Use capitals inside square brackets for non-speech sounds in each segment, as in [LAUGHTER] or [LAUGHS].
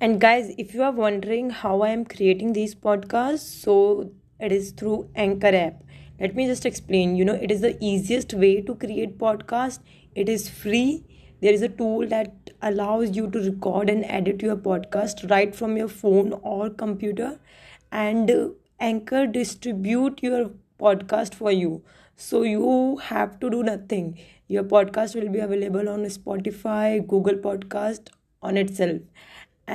And guys, if you are wondering how I am creating these podcasts, so it is through Anchor app. Let me just explain. You know, it is the easiest way to create podcast. It is free. There is a tool that allows you to record and edit your podcast right from your phone or computer and uh, Anchor distribute your podcast for you. So you have to do nothing. Your podcast will be available on Spotify, Google Podcast on itself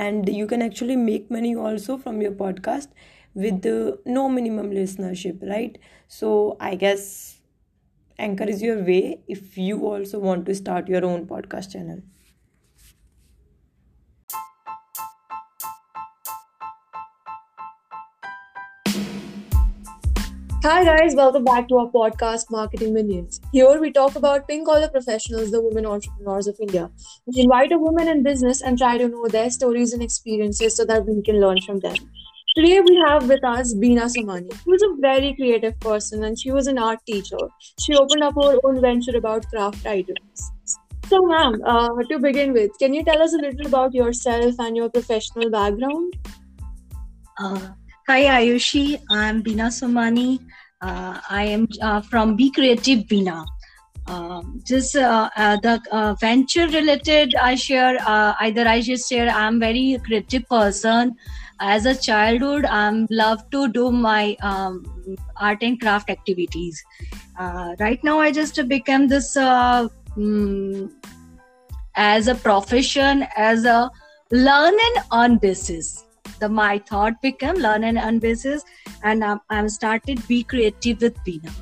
and you can actually make money also from your podcast with the no minimum listenership right? So i guess anchor is your way if you also want to start your own podcast channel Hi guys, welcome back to our podcast Marketing Minions. Here we talk about pink collar professionals, the women entrepreneurs of India. We invite a woman in business and try to know their stories and experiences so that we can learn from them. Today we have with us Beena Somani, who is a very creative person and she was an art teacher. She opened up her own venture about craft items. So, ma'am, uh, to begin with, can you tell us a little about yourself and your professional background? Uh, Hi Ayushi, I'm Beena Somani. Uh, I am uh, from Be Creative Beena. Um, just uh, uh the uh, venture related, I share uh, either I just share I'm very creative person. As a childhood, I'm love to do my um, art and craft activities. right now, I just become this um, as a profession, as a learn and earn basis the my thought became learn and earn basis and I'm, I'm started be creative with Beena.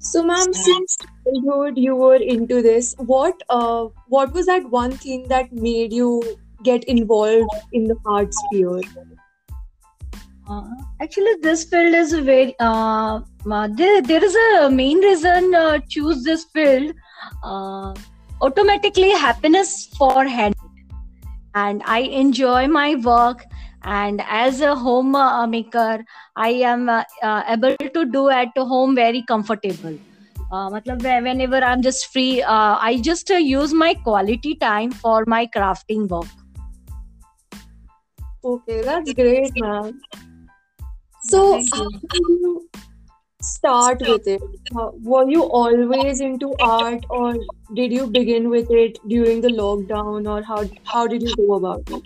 So, ma'am, since childhood you were into this, what uh, what was that one thing that made you get involved in the art sphere? Uh, actually, this field is a very. Uh, uh, there, there is a main reason uh, choose this field. Uh, automatically, happiness for hand and I enjoy my work. And as a homemaker, I am uh, uh, able to do at home very comfortable. Uh, whenever I'm just free, uh, I just uh, use my quality time for my crafting work. Okay, that's great, ma'am. So, how you start with it? Uh, were you always into art, or did you begin with it during the lockdown, or how how did you go about it?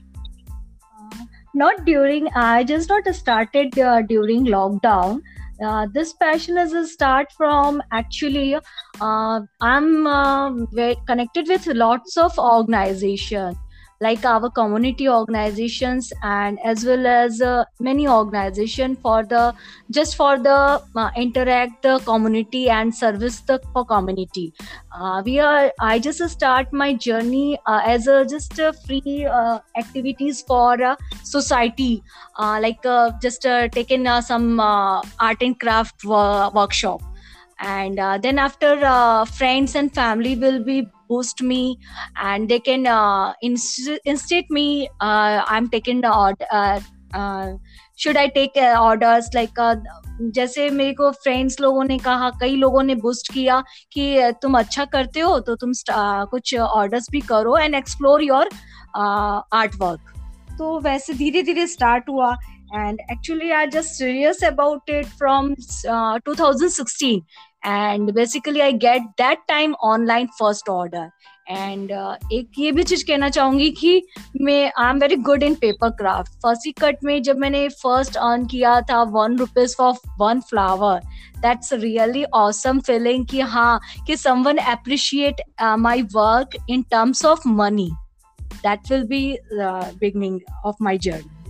Uh, not during. I just not started uh, during lockdown. Uh, this passion is a start from actually uh, i'm connected with lots of organization like our community organizations and as well as uh, many organization for the just for the uh, interact the community and service the for community. Uh, we are i just start my journey uh, as a just a free uh, activities for uh, society. Like just taking some art and craft workshop. And then after friends and family will be post me and they can uh, inst- instate me uh, i'm taking the order uh, should I take orders like जैसे मेरे को friends लोगों ने कहा कई लोगों ने boost किया कि तुम अच्छा करते हो तो तुम कुछ ऑर्डर्स भी करो and explore your art work तो वैसे धीरे धीरे स्टार्ट हुआ and actually I just serious about it from two thousand sixteen and basically I get that time online first order and एक ये भी चीज़ कहना चाहूँगी कि मैं I am very good in paper craft first cut में जब मैंने फ़र्स्ट अर्न किया था one rupees for one flower that's really awesome feeling कि हाँ कि someone appreciate my work in terms of money that will be beginning of my journey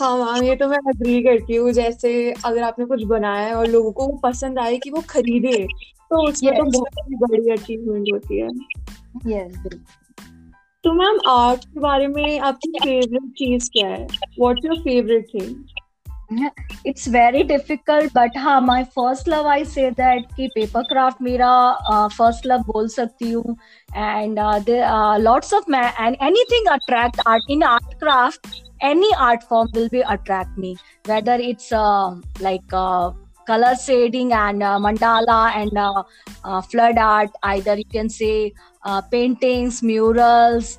हाँ ma'am ये तो मैं अग्री करती हूँ। जैसे अगर आपने कुछ बनाया है और लोगों को पसंद आए कि वो खरीदे तो उसमें तो yes. तो बहुत ही बड़ी अचीवमेंट होती है। Yes, तो मैम आर्ट के बारे में आपकी फेवरेट चीज़ क्या है? What's your favourite thing it's very difficult but हाँ my first love I say that कि पेपर क्राफ्ट मेरा फ़र्स्ट लव बोल सकती हूँ। And lots of and anything attract art in art craft any art form will be attract me whether it's uh, like uh, color shading and uh, mandala and uh, uh, flood art either you can say uh, paintings murals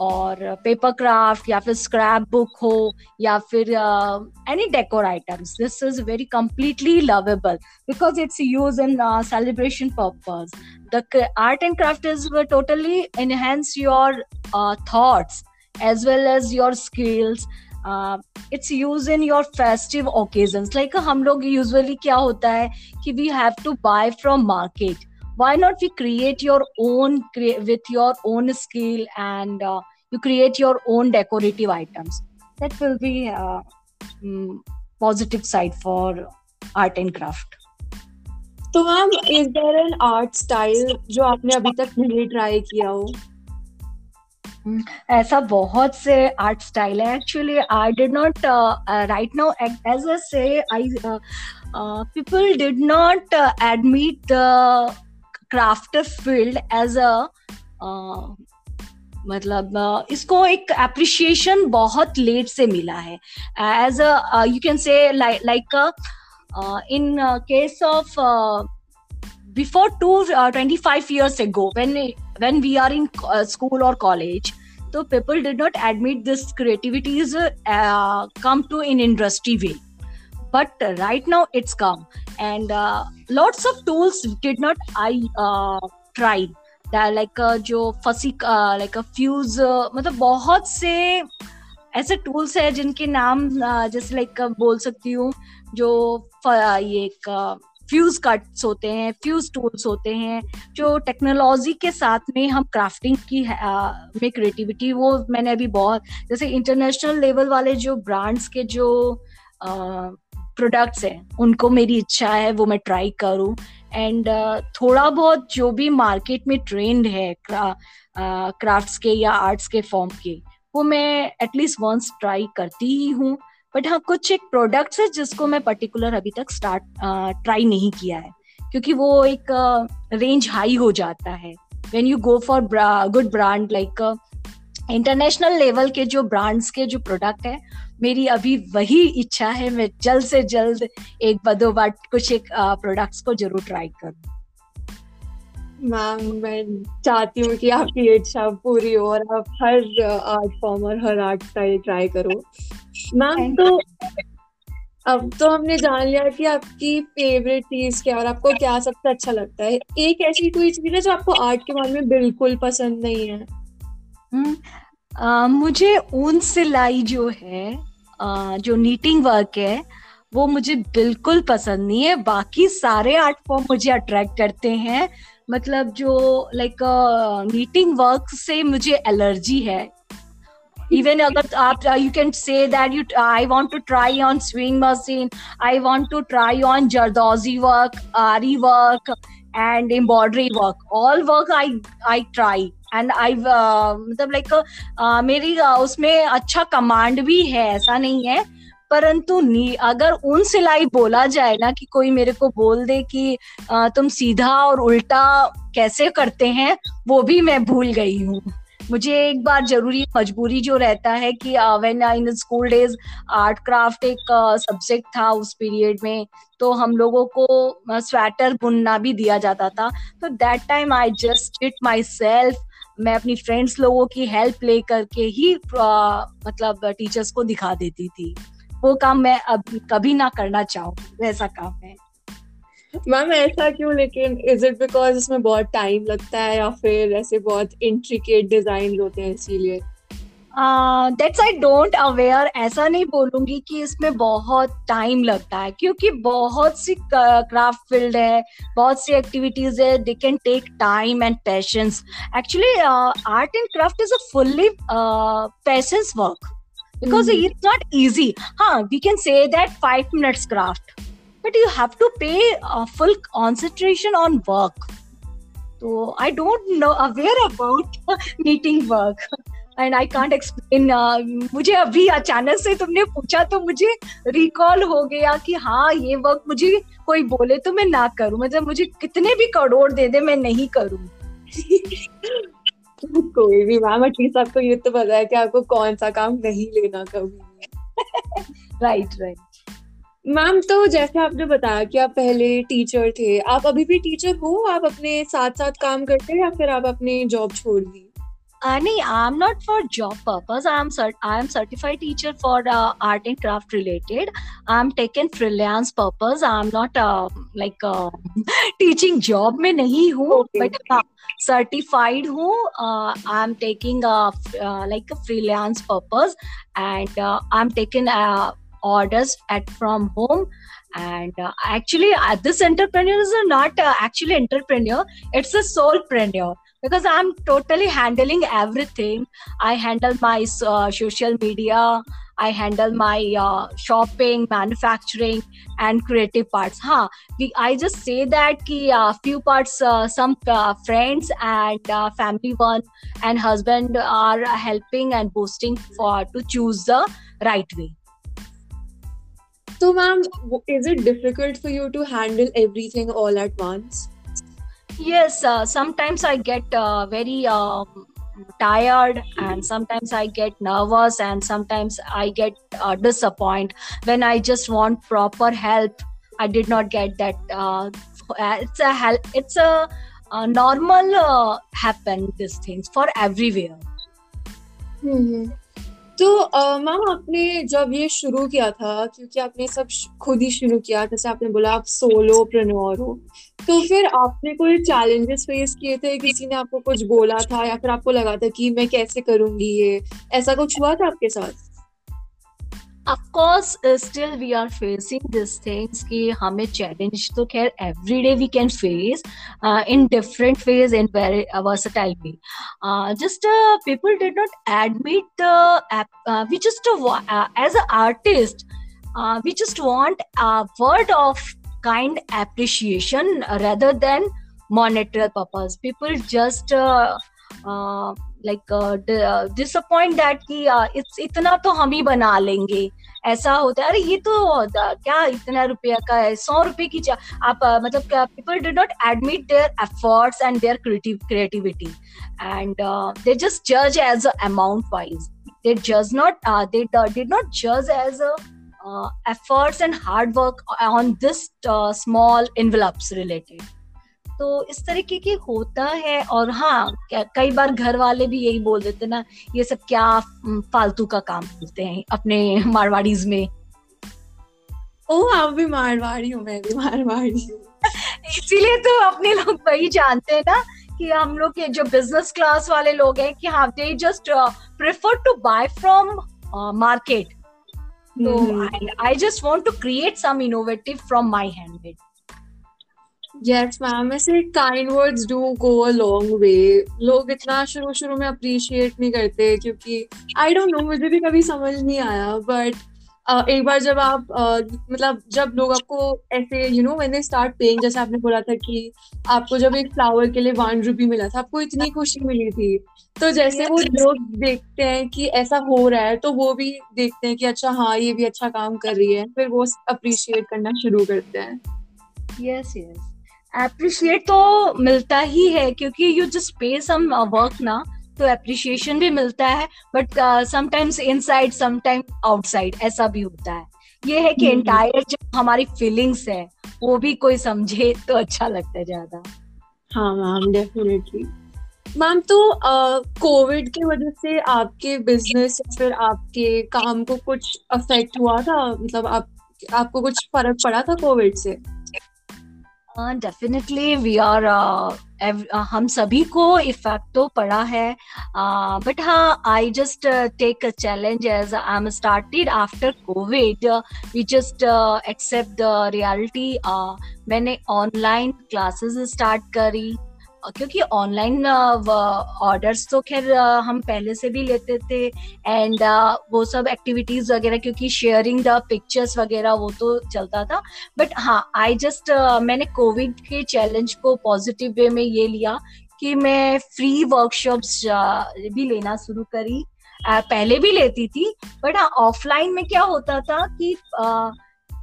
और paper craft या फिर scrap book हो या फिर any decor items this is very completely lovable because it's use in celebration purpose the art and craft is totally enhance your thoughts As well as your skills it's use in your festive occasions like हम लोग usually क्या होता है कि we have to buy from market why not we create your own cre- with your own skill and uh, you create your own decorative items that will be uh, um, positive side for art and craft तो ma'am is there an art style जो आपने अभी तक नहीं try किया हो ऐसा बहुत से आर्ट स्टाइल है. Actually I did not right now as a say I people did not admit the crafter field as a मतलब uh, इसको एक अप्रिशिएशन बहुत लेट से मिला है. As a you can say like in case of before two uh, 25 years ago when when we are in uh, school or college so people did not admit this creativity is uh, come to in industry way but right now it's come and uh, lots of tools did not i uh, try like uh, जो फसी like fuse मतलब बहुत से ऐसे tools है जिनके नाम uh, जैसे लाइक बोल सकती हूँ जो ये एक फ्यूज कट्स होते हैं फ्यूज टूल्स होते हैं जो टेक्नोलॉजी के साथ में हम क्राफ्टिंग की में क्रिएटिविटी वो मैंने अभी बहुत जैसे इंटरनेशनल लेवल वाले जो ब्रांड्स के जो प्रोडक्ट्स हैं उनको मेरी इच्छा है वो मैं ट्राई करूँ। एंड uh, थोड़ा बहुत जो भी मार्केट में ट्रेंड है क्राफ्ट्स uh, के या आर्ट्स के फॉर्म के वो मैं एटलीस्ट वंस ट्राई करती ही हूँ। बट हाँ कुछ एक प्रोडक्ट्स है जिसको मैं पर्टिकुलर अभी तक स्टार्ट ट्राई नहीं किया है। क्योंकि वो एक रेंज हाई हो जाता है। When you go for good brand like international level के जो ब्रांड्स के जो प्रोडक्ट है, मेरी अभी वही इच्छा है, मैं जल्द से जल्द एक बदोबाट कुछ एक प्रोडक्ट्स को ज़रूर ट्राई करूँ। मैम मैं चाहती हूँ कि आपकी इच्छा पूरी हो और आप हर आर्ट फॉर्म और हर आर्ट स्टाइल ट्राई करो। मैम तो अब तो हमने जान लिया कि आपकी फेवरेट चीज़ क्या और आपको क्या सबसे अच्छा लगता है। एक ऐसी कोई चीज़ है जो आपको आर्ट के बारे में बिल्कुल पसंद नहीं है? हम्म, आ, मुझे ऊन सिलाई जो है आ, जो नीटिंग वर्क है वो मुझे बिल्कुल पसंद नहीं है। बाकी सारे आर्ट फॉर्म मुझे अट्रैक्ट करते हैं। मतलब जो लाइक नीटिंग वर्क से मुझे एलर्जी है। इवन अगर आप you can say that you I want to try on sewing machine I want to try on zardozi work aari work and embroidery work all work I I try and I मतलब like uh, मेरी uh, उसमें अच्छा command भी है ऐसा नहीं है। परंतु नी अगर उन सिलाई बोला जाए ना कि कोई मेरे को बोल दे कि आ, तुम सीधा और उल्टा कैसे करते हैं? वो भी मैं भूल गई हूँ। मुझे एक बार ज़रूरी मजबूरी जो रहता है कि when in school days art craft एक सब्जेक्ट था उस पीरियड में तो हम लोगों को स्वेटर बुनना भी दिया जाता था। तो that time I just it myself मैं अपनी फ्रेंड्स लोगों की हेल्प ले करके ही मतलब टीचर्स को दिखा देती थी। वो काम मैं अब कभी ना करना चाहूँ वैसा काम है। मैम ऐसा क्यों? लेकिन इज़ इट बिकॉज़ इसमें बहुत टाइम लगता है या फिर ऐसे बहुत इंट्रिकेट डिज़ाइन होते हैं इसीलिए? दैट्स आई डोंट अवेयर ऐसा नहीं बोलूँगी कि इसमें बहुत टाइम लगता है क्योंकि बहुत सी क्राफ्ट फ़ील्ड है बहुत सी एक्टिविटीज़ है they can take time and patience actually art and craft is a fully patience work because mm-hmm. it's not easy huh we can say that 5 minutes craft but you have to pay uh, full concentration on work so i don't know aware about knitting work and I can't explain मुझे अभी अचानक से तुमने पूछा तो मुझे recall हो गया कि हाँ ये वर्क मुझे कोई बोले तो मैं ना करूँ मतलब मुझे कितने भी करोड़ दे दे मैं नहीं करूँ कोई भी मैम एटलीस्ट आपको ये तो पता है कि आपको कौन सा काम नहीं लेना कभी। राइट राइट मैम तो जैसे आपने बताया कि आप पहले टीचर थे आप अभी भी टीचर हो? आप अपने साथ साथ काम करते हैं या फिर आप अपने जॉब छोड़ दी? uh, nee, I'm not for job purpose. I'm cert- I'm certified teacher for uh, art and craft related. I'm taken freelance purpose. I'm not uh, like uh, [LAUGHS] teaching job में नहीं हूँ Okay. but हाँ, certified हूँ. Uh, I'm taking a uh, like a freelance purpose and uh, I'm taking uh, orders at from home. And uh, actually, uh, this entrepreneur is not uh, actually entrepreneur. It's a soulpreneur because I'm totally handling everything. I handle my uh, social media, I handle my uh, shopping, manufacturing, and creative parts. Huh? We, I just say that ki uh, few parts, uh, some uh, friends and uh, family one and husband are helping and boosting for to choose the right way. So, ma'am, is it difficult for you to handle everything all at once? yes uh, sometimes i get uh, very um, tired and sometimes i get nervous and sometimes i get uh, disappointed when i just want proper help i did not get that uh, it's a help it's a, a normal uh, happen these things for everywhere mm-hmm. तो ma'am आपने जब ये शुरू किया था, क्योंकि आपने सब खुद ही शुरू किया, जैसे आपने बोला आप सोलो प्रनोर हो तो फिर आपने कोई चैलेंजेस फेस किए थे? किसी ने आपको कुछ बोला था या फिर आपको लगा था कि मैं कैसे करूँगी ये? ऐसा कुछ हुआ था आपके साथ? Of course uh, still we are facing these things कि हमें challenge तो खैर every day we can face uh, in different ways in very uh, versatile way uh, just uh, people did not admit the app uh, we just uh, wa- uh, as an artist uh, we just want a word of kind appreciation rather than monetary purpose people just uh, uh, like disappoint that कि uh, इतना तो हम ही बना लेंगे। ऐसा होता है। अरे, ये तो क्या इतना रुपया का है? सौ रुपए की आप uh, मतलब people do not admit their efforts and there creativity and they just जज एज अमाउंट वाइज दे जज नॉट दे डिड नॉट जज as a and hard work on this small इनवल्प related तो इस तरीके की होता है और हाँ कई बार घर वाले भी यही बोल देते ना ये सब क्या फालतू का काम बोलते हैं अपने मारवाड़ीज में। ओह आप भी मारवाड़ी हो मैं भी मारवाड़ी हूँ। इसीलिए तो अपने लोग वही जानते हैं ना कि हम लोग के जो बिज़नेस क्लास वाले लोग हैं कि हाँ they just prefer to buy from market तो I just want to create some innovative from my handmade yes ma'am ऐसे kind words do go a long way लोग इतना शुरू शुरू में अप्रिशिएट नहीं करते क्योंकि आई डोंट नो मुझे भी कभी समझ नहीं आया बट एक बार जब आप अ, मतलब जब लोग आपको ऐसे you know they start paying जैसे आपने बोला था कि आपको जब एक फ्लावर के लिए वन रुपी मिला था आपको इतनी खुशी मिली थी। तो जैसे वो लोग देखते हैं कि ऐसा हो रहा है तो वो भी देखते हैं कि अच्छा हाँ ये भी अच्छा काम कर रही है फिर वो अप्रिशिएट करना शुरू करते हैं। यस यस अप्रिशिएट तो मिलता ही है क्योंकि you just pay some work ना तो अप्रिशिएशन भी मिलता है but sometimes inside sometime outside ऐसा भी होता है। ये है कि हम्म। एंटायर जो हमारी फीलिंग्स है वो भी कोई समझे तो अच्छा लगता है ज़्यादा। हाँ मैम डेफिनेटली मैम तो कोविड की वजह से आपके बिज़नेस या फिर आपके काम को कुछ अफेक्ट हुआ था? मतलब आप आपको कुछ फ़र्क पड़ा था कोविड से? डेफिनेटली वी आर हम सभी को इफ़ेक्ट तो पड़ा है। बट हाँ I just take a challenge as I am started after covid we just accept the reality मैंने ऑनलाइन क्लासेस स्टार्ट करी। क्योंकि ऑनलाइन ऑर्डर्स तो खैर हम पहले से भी लेते थे एंड वो सब एक्टिविटीज़ वगैरह क्योंकि शेयरिंग द पिक्चर्स वगैरह वो तो चलता था। बट हाँ आई जस्ट मैंने कोविड के चैलेंज को पॉजिटिव वे में ये लिया कि मैं फ्री वर्कशॉप्स भी लेना शुरू करी। पहले भी लेती थी बट हाँ ऑफलाइन में क्या होता था कि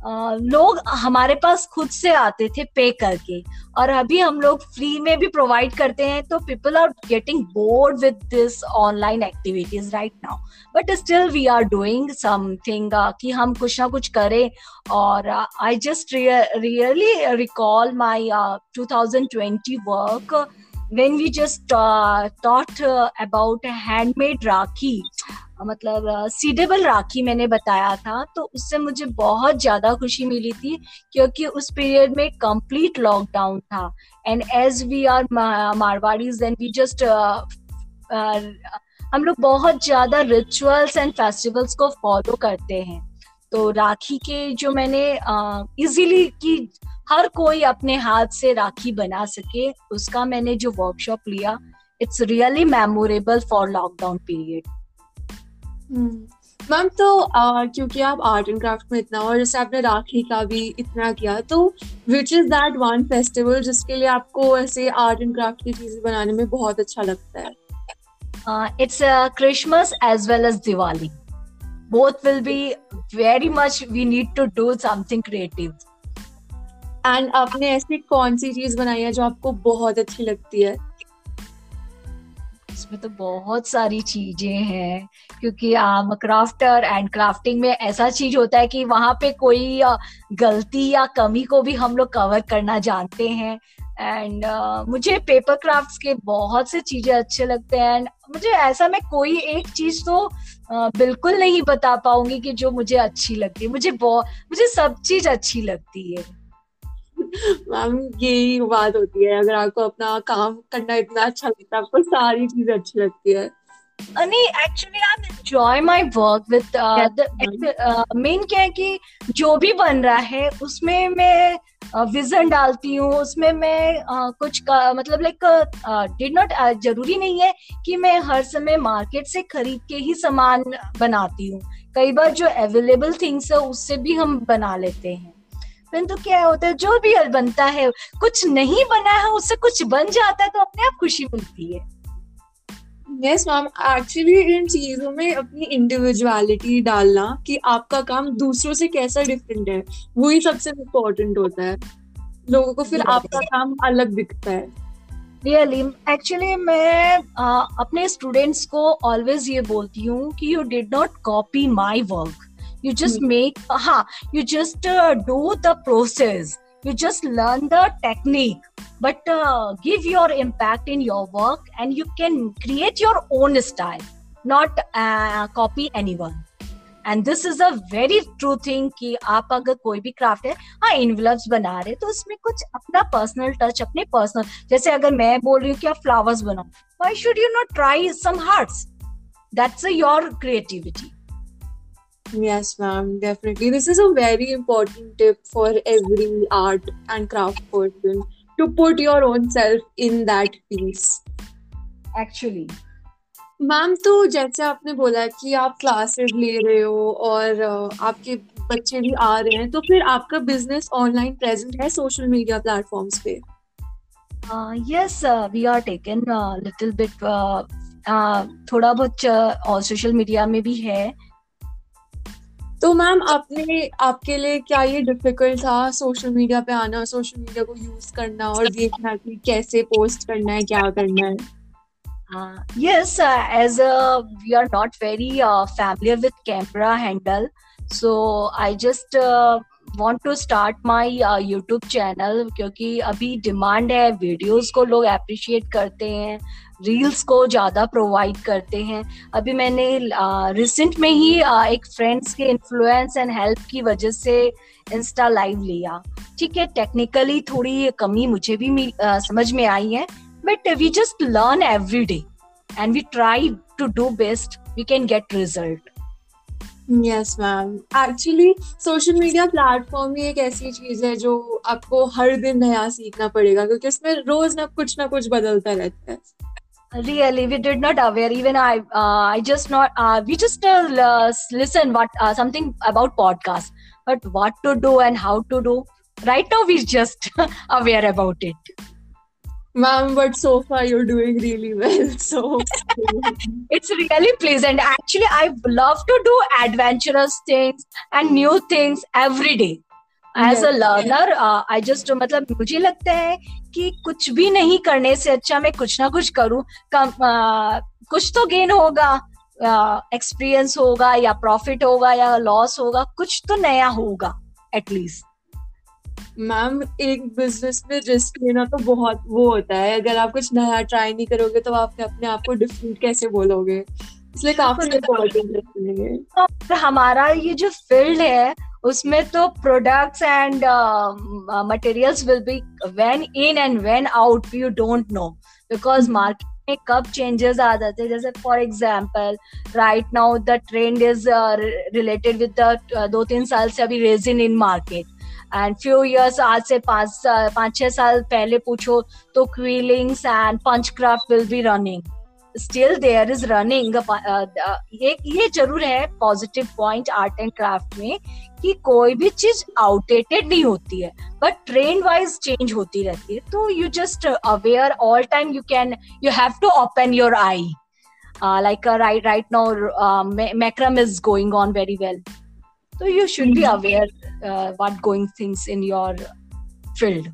लोग हमारे पास खुद से आते थे पे करके। और अभी हम लोग फ्री में भी प्रोवाइड करते हैं तो people are getting bored with this online activities right now but still we are doing something कि हम कुछ ना कुछ करें। और I just really recall my 2020 work when we just uh, taught uh, about handmade rakhi मतलब सीडेबल राखी मैंने बताया था तो उससे मुझे बहुत ज़्यादा खुशी मिली थी क्योंकि उस पीरियड में कंप्लीट लॉकडाउन था। And as we are Marwaris and we just हम लोग बहुत ज़्यादा रिचुअल्स एंड फेस्टिवल्स को फॉलो करते हैं। तो राखी के जो मैंने इजीली uh, कि हर कोई अपने हाथ से राखी बना सके उसका मैंने जो वर्कशॉप लिया it's really memorable for lockdown period ma'am तो आ, क्योंकि आप आर्ट एंड क्राफ्ट में इतना और जैसे आपने राखी का भी इतना किया तो which is that one festival जिसके लिए आपको ऐसे आर्ट एंड क्राफ्ट की चीज़ें बनाने में बहुत अच्छा लगता है? It's Christmas as well as Diwali both will be very much we need to do something creative. And आपने ऐसी कौन सी चीज़ बनाई है जो आपको बहुत अच्छी लगती है? इसमें तो बहुत सारी चीज़ें हैं क्योंकि आम क्राफ्टर एंड क्राफ्टिंग में ऐसा चीज़ होता है कि वहाँ पे कोई गलती या कमी को भी हम लोग कवर करना जानते हैं। एंड uh, मुझे पेपर क्राफ्ट्स के बहुत से चीज़ें अच्छे लगते हैं। एंड मुझे ऐसा मैं कोई एक चीज़ तो uh, बिल्कुल नहीं बता पाऊँगी कि जो मुझे अच्छी लगती है। मुझे बहुत मुझे सब चीज़ अच्छी लगती है। मैम यही बात होती है अगर आपको अपना काम करना इतना अच्छा लगता है आपको सारी चीज़ें अच्छी लगती है। नहीं actually I enjoy my work with main क्या है कि जो भी बन रहा है उसमें मैं विजन uh, डालती हूँ उसमें मैं uh, कुछ का मतलब लाइक डिड नॉट ज़रूरी नहीं है कि मैं हर समय मार्केट से खरीद के ही सामान बनाती हूँ। कई बार जो अवेलेबल थिंग्स है उससे भी हम बना लेते हैं। तो क्या होता है? जो भी बनता है कुछ नहीं बना है उससे कुछ बन जाता है तो अपने आप खुशी मिलती है। यस मैम एक्चुअली इन चीज़ों में अपनी इंडिविजुअलिटी डालना कि आपका काम दूसरों से कैसा डिफरेंट है वही सबसे इम्पोर्टेंट होता है। लोगों को फिर आपका काम अलग दिखता है। रियली एक्चुअली मैं uh, अपने स्टूडेंट्स को ऑलवेज ये बोलती हूँ कि you did not copy my work you just mm-hmm. make uh, you just uh, do the process you just learn the technique but uh, give your impact in your work and you can create your own style not uh, copy anyone and this is a very true thing कि आप अगर कोई भी craft है हाँ envelopes बना रहे तो उसमें कुछ अपना पर्सनल टच अपने पर्सनल जैसे अगर मैं बोल रही हूँ कि आप फ्लावर्स बनाओ why should you not try some hearts that's your creativity Yes, ma'am, definitely. This is a very important tip for every art and craft person to put your own self in that piece. Actually. Ma'am तो जैसे आपने बोला कि आप classes ले रहे हो और आपके बच्चे भी आ रहे हैं तो फिर आपका बिज़नेस ऑनलाइन प्रेजेंट है सोशल मीडिया प्लेटफॉर्म्स पे yes we are taken little bit थोड़ा बहुत सोशल मीडिया में भी है तो मैम आपने आपके लिए क्या ये डिफ़िकल्ट था सोशल मीडिया पे आना सोशल मीडिया को यूज़ करना और देखना कि कैसे पोस्ट करना है क्या करना है? Uh, as uh, as uh, we are not very handle so I just uh, to start uh, YouTube channel क्योंकि अभी डिमांड है वीडियोस को लोग अप्रिशिएट करते हैं रील्स को ज़्यादा प्रोवाइड करते हैं। अभी मैंने रिसेंट में ही एक फ्रेंड्स के इन्फ्लुएंस एंड हेल्प की वजह से इंस्टा लाइव लिया। ठीक है टेक्निकली थोड़ी कमी मुझे भी समझ में आई है but we just learn every day and we try to do best we can get result yes ma'am actually social media platform ही एक ऐसी चीज़ है जो आपको हर दिन नया सीखना पड़ेगा क्योंकि उसमें रोज ना कुछ ना कुछ बदलता रहता है really we did not aware even i uh, i just not uh, we just uh, listen what uh, something about podcast but what to do and how to do right now we just aware about it ma'am but so far you're doing really well so it's really pleasant actually i love to do adventurous things and new things every day as a learner I just मतलब मुझे लगता है कि कुछ भी नहीं करने से अच्छा मैं कुछ ना कुछ करूँ कम uh, कुछ तो गेन होगा एक्सपीरियंस uh, होगा या प्रॉफिट होगा या लॉस होगा कुछ तो नया होगा एटलीस्ट मैम एक बिज़नेस में रिस्क लेना तो बहुत वो होता है। अगर आप कुछ नया ट्राई नहीं करोगे तो आप अपने आप को डिफरेंट कैसे बोलोगे? इसलिए काफ़ी इम्पोर्टेंट हमारा ये जो फ़ील्ड है उसमें तो products and materials will be when in and when out you don't know because market में कब चेंजेस आ जाते हैं। जैसे for example right now the trend is related with the दो तीन साल से अभी resin in market and few years आज से पाँच पाँच छह साल पहले पूछो तो quillings and punch craft will be running still there is running ये ये ज़रूर है positive point art and craft में कि कोई भी चीज़ आउटडेटेड नहीं होती है बट ट्रेंड वाइज चेंज होती रहती है। तो you just aware all time you can you have to open your eye like right right now macrame is going on very well so you should be aware uh, what going things in your field.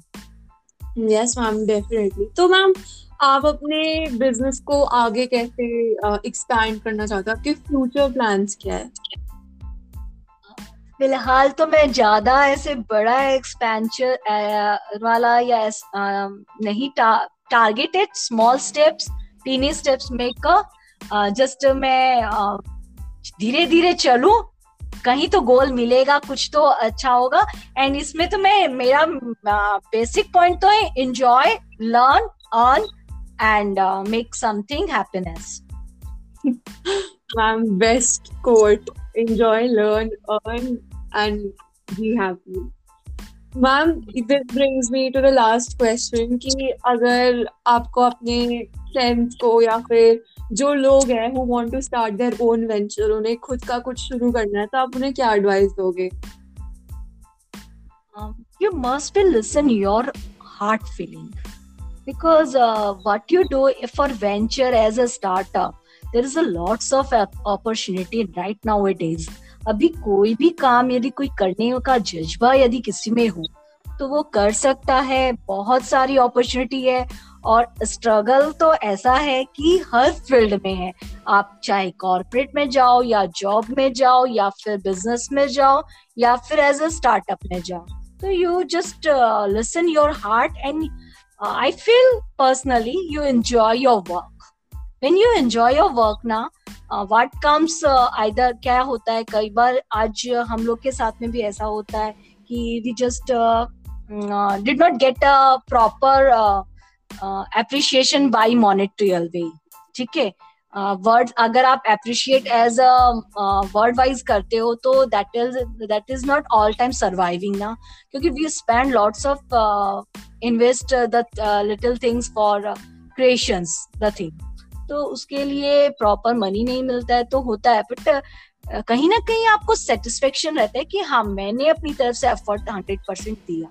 Yes ma'am definitely. तो ma'am आप अपने business को आगे कैसे expand uh, करना चाहते हो? आपके फ्यूचर प्लान्स क्या है? फ़िलहाल तो मैं ज़्यादा ऐसे बड़ा एक्सपेंशन uh, वाला या uh, नहीं targeted small steps tiny steps make just मैं धीरे धीरे चलूँ कहीं तो गोल मिलेगा, कुछ तो अच्छा होगा। एंड इसमें तो मैं, मेरा बेसिक पॉइंट तो है enjoy learn earn and make something happiness ma'am best quote enjoy, learn, earn, and be happy. Ma'am, this brings me to the last question कि अगर आपको अपने फ्रेंड्स को या फिर जो लोग हैं who want to start their own venture उन्हें खुद का कुछ शुरू करना है तो आप उन्हें क्या एडवाइस दोगे? You must listen your heart feeling because what you do for venture as a startup there is a lots of opportunity right now it is अभी कोई भी काम यदि कोई करने का जज्बा यदि किसी में हो तो वो कर सकता है। बहुत सारी अपॉर्चुनिटी है। और स्ट्रगल तो ऐसा है कि हर फ़ील्ड में है। आप चाहे कॉर्पोरेट में जाओ या जॉब में जाओ या फिर बिज़नेस में जाओ या फिर एज अ स्टार्टअप में जाओ। तो you just listen your heart and I feel personally you enjoy your work when you enjoy your work ना वाट कम्स आइदर क्या होता है? कई बार आज हम लोग के साथ में भी ऐसा होता है कि we just did not get a proper appreciation by monitorial way ठीक है? वर्ड अगर आप appreciate as a word wise करते हो तो that is that is not all time surviving ना। क्योंकि we spend lots of invest the little things for creations the thing तो उसके लिए प्रॉपर मनी नहीं मिलता है तो होता है। बट uh, कहीं ना कहीं आपको सेटिस्फेक्शन रहता है कि हाँ मैंने अपनी तरफ़ से एफर्ट हंड्रेड परसेंट दिया।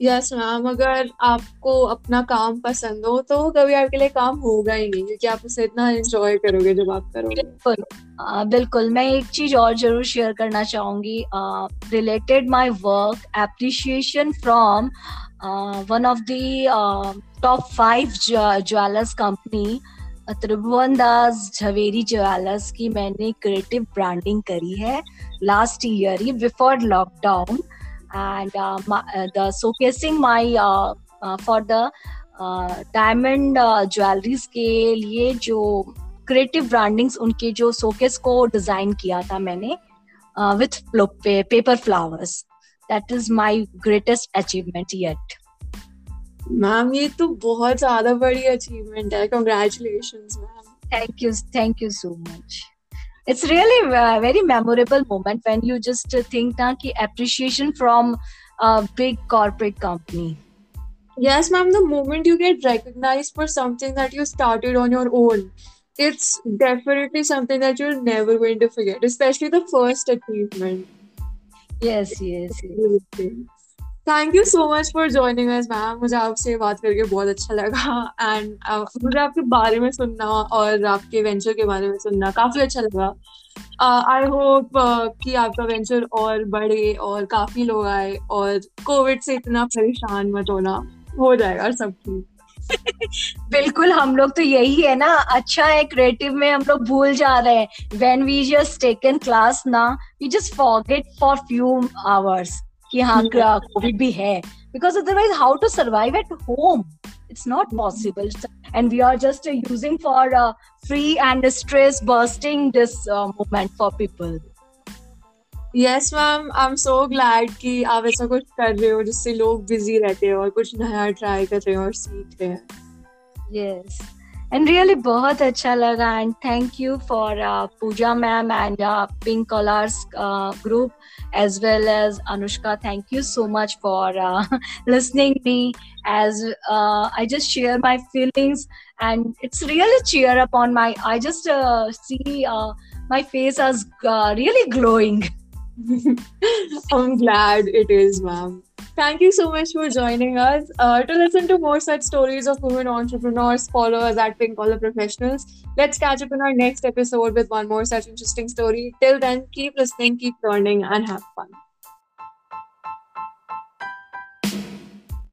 यस मैम अगर आपको अपना काम पसंद हो तो कभी आपके लिए काम होगा ही नहीं, क्योंकि आप उसे इतना एंजॉय करोगे जब आप करोगे। बिल्कुल। बिल्कुल। मैं एक चीज़ और ज़रूर शेयर करना चाहूँगी। Related my work appreciation from one of the top five jewellers company Tribhuvan Das Jhaveri jewellers की मैंने क्रिएटिव ब्रांडिंग करी है last year he before lockdown and uh, my, uh, the showcasing my uh, uh, for the diamond jewelleries के लिए जो creative brandings उनके जो showcase को डिज़ाइन किया था मैंने with paper flowers that is my greatest achievement yet ma'am ये तो बहुत ज़्यादा बड़ी अचीवमेंट है. Congratulations ma'am thank you thank you so much it's really a very memorable moment when you just uh, think that ki appreciation from a big corporate company. Yes ma'am the moment you get recognized for something that you started on your own it's definitely something that you're never going to forget especially the first achievement. Yes yes, yes. Thank you so much for joining us ma'am मुझे आपसे बात करके बहुत अच्छा लगा। And uh, मुझे आपके बारे में सुनना और आपके वेंचर के बारे में सुनना काफ़ी अच्छा लगा। आई uh, होप uh, कि आपका वेंचर और बढ़े और काफ़ी लोग आए और कोविड से इतना परेशान मत होना। हो जाएगा सब ठीक। [LAUGHS] बिल्कुल हम लोग तो यही है ना। अच्छा है क्रिएटिव में हम लोग भूल जा रहे हैं। When we just taken class ना we just forget for few hours कि हाँ [LAUGHS] कोविड भी है? Because otherwise how to survive at home it's not possible and we are just using for free and stress bursting this moment for people yes ma'am I am so glad कि आप ऐसा कुछ कर रहे हो जिससे लोग बिज़ी रहते हैं और कुछ नया ट्राई कर रहे हैं और सीख रहे हैं। यस एंड रियली बहुत अच्छा लगा and thank you for Pooja ma'am and pink colours group as well as anushka thank you so much for uh, [LAUGHS] listening me as uh, i just share my feelings and it's really cheer upon my i just uh, see uh, my face as uh, really glowing [LAUGHS] I'm glad it is, ma'am. Thank you so much for joining us. Uh, to listen to more such stories of women entrepreneurs, follow us at Pink Collar Professionals. Let's catch up in our next episode with one more such interesting story. Till then, keep listening, keep learning, and have fun.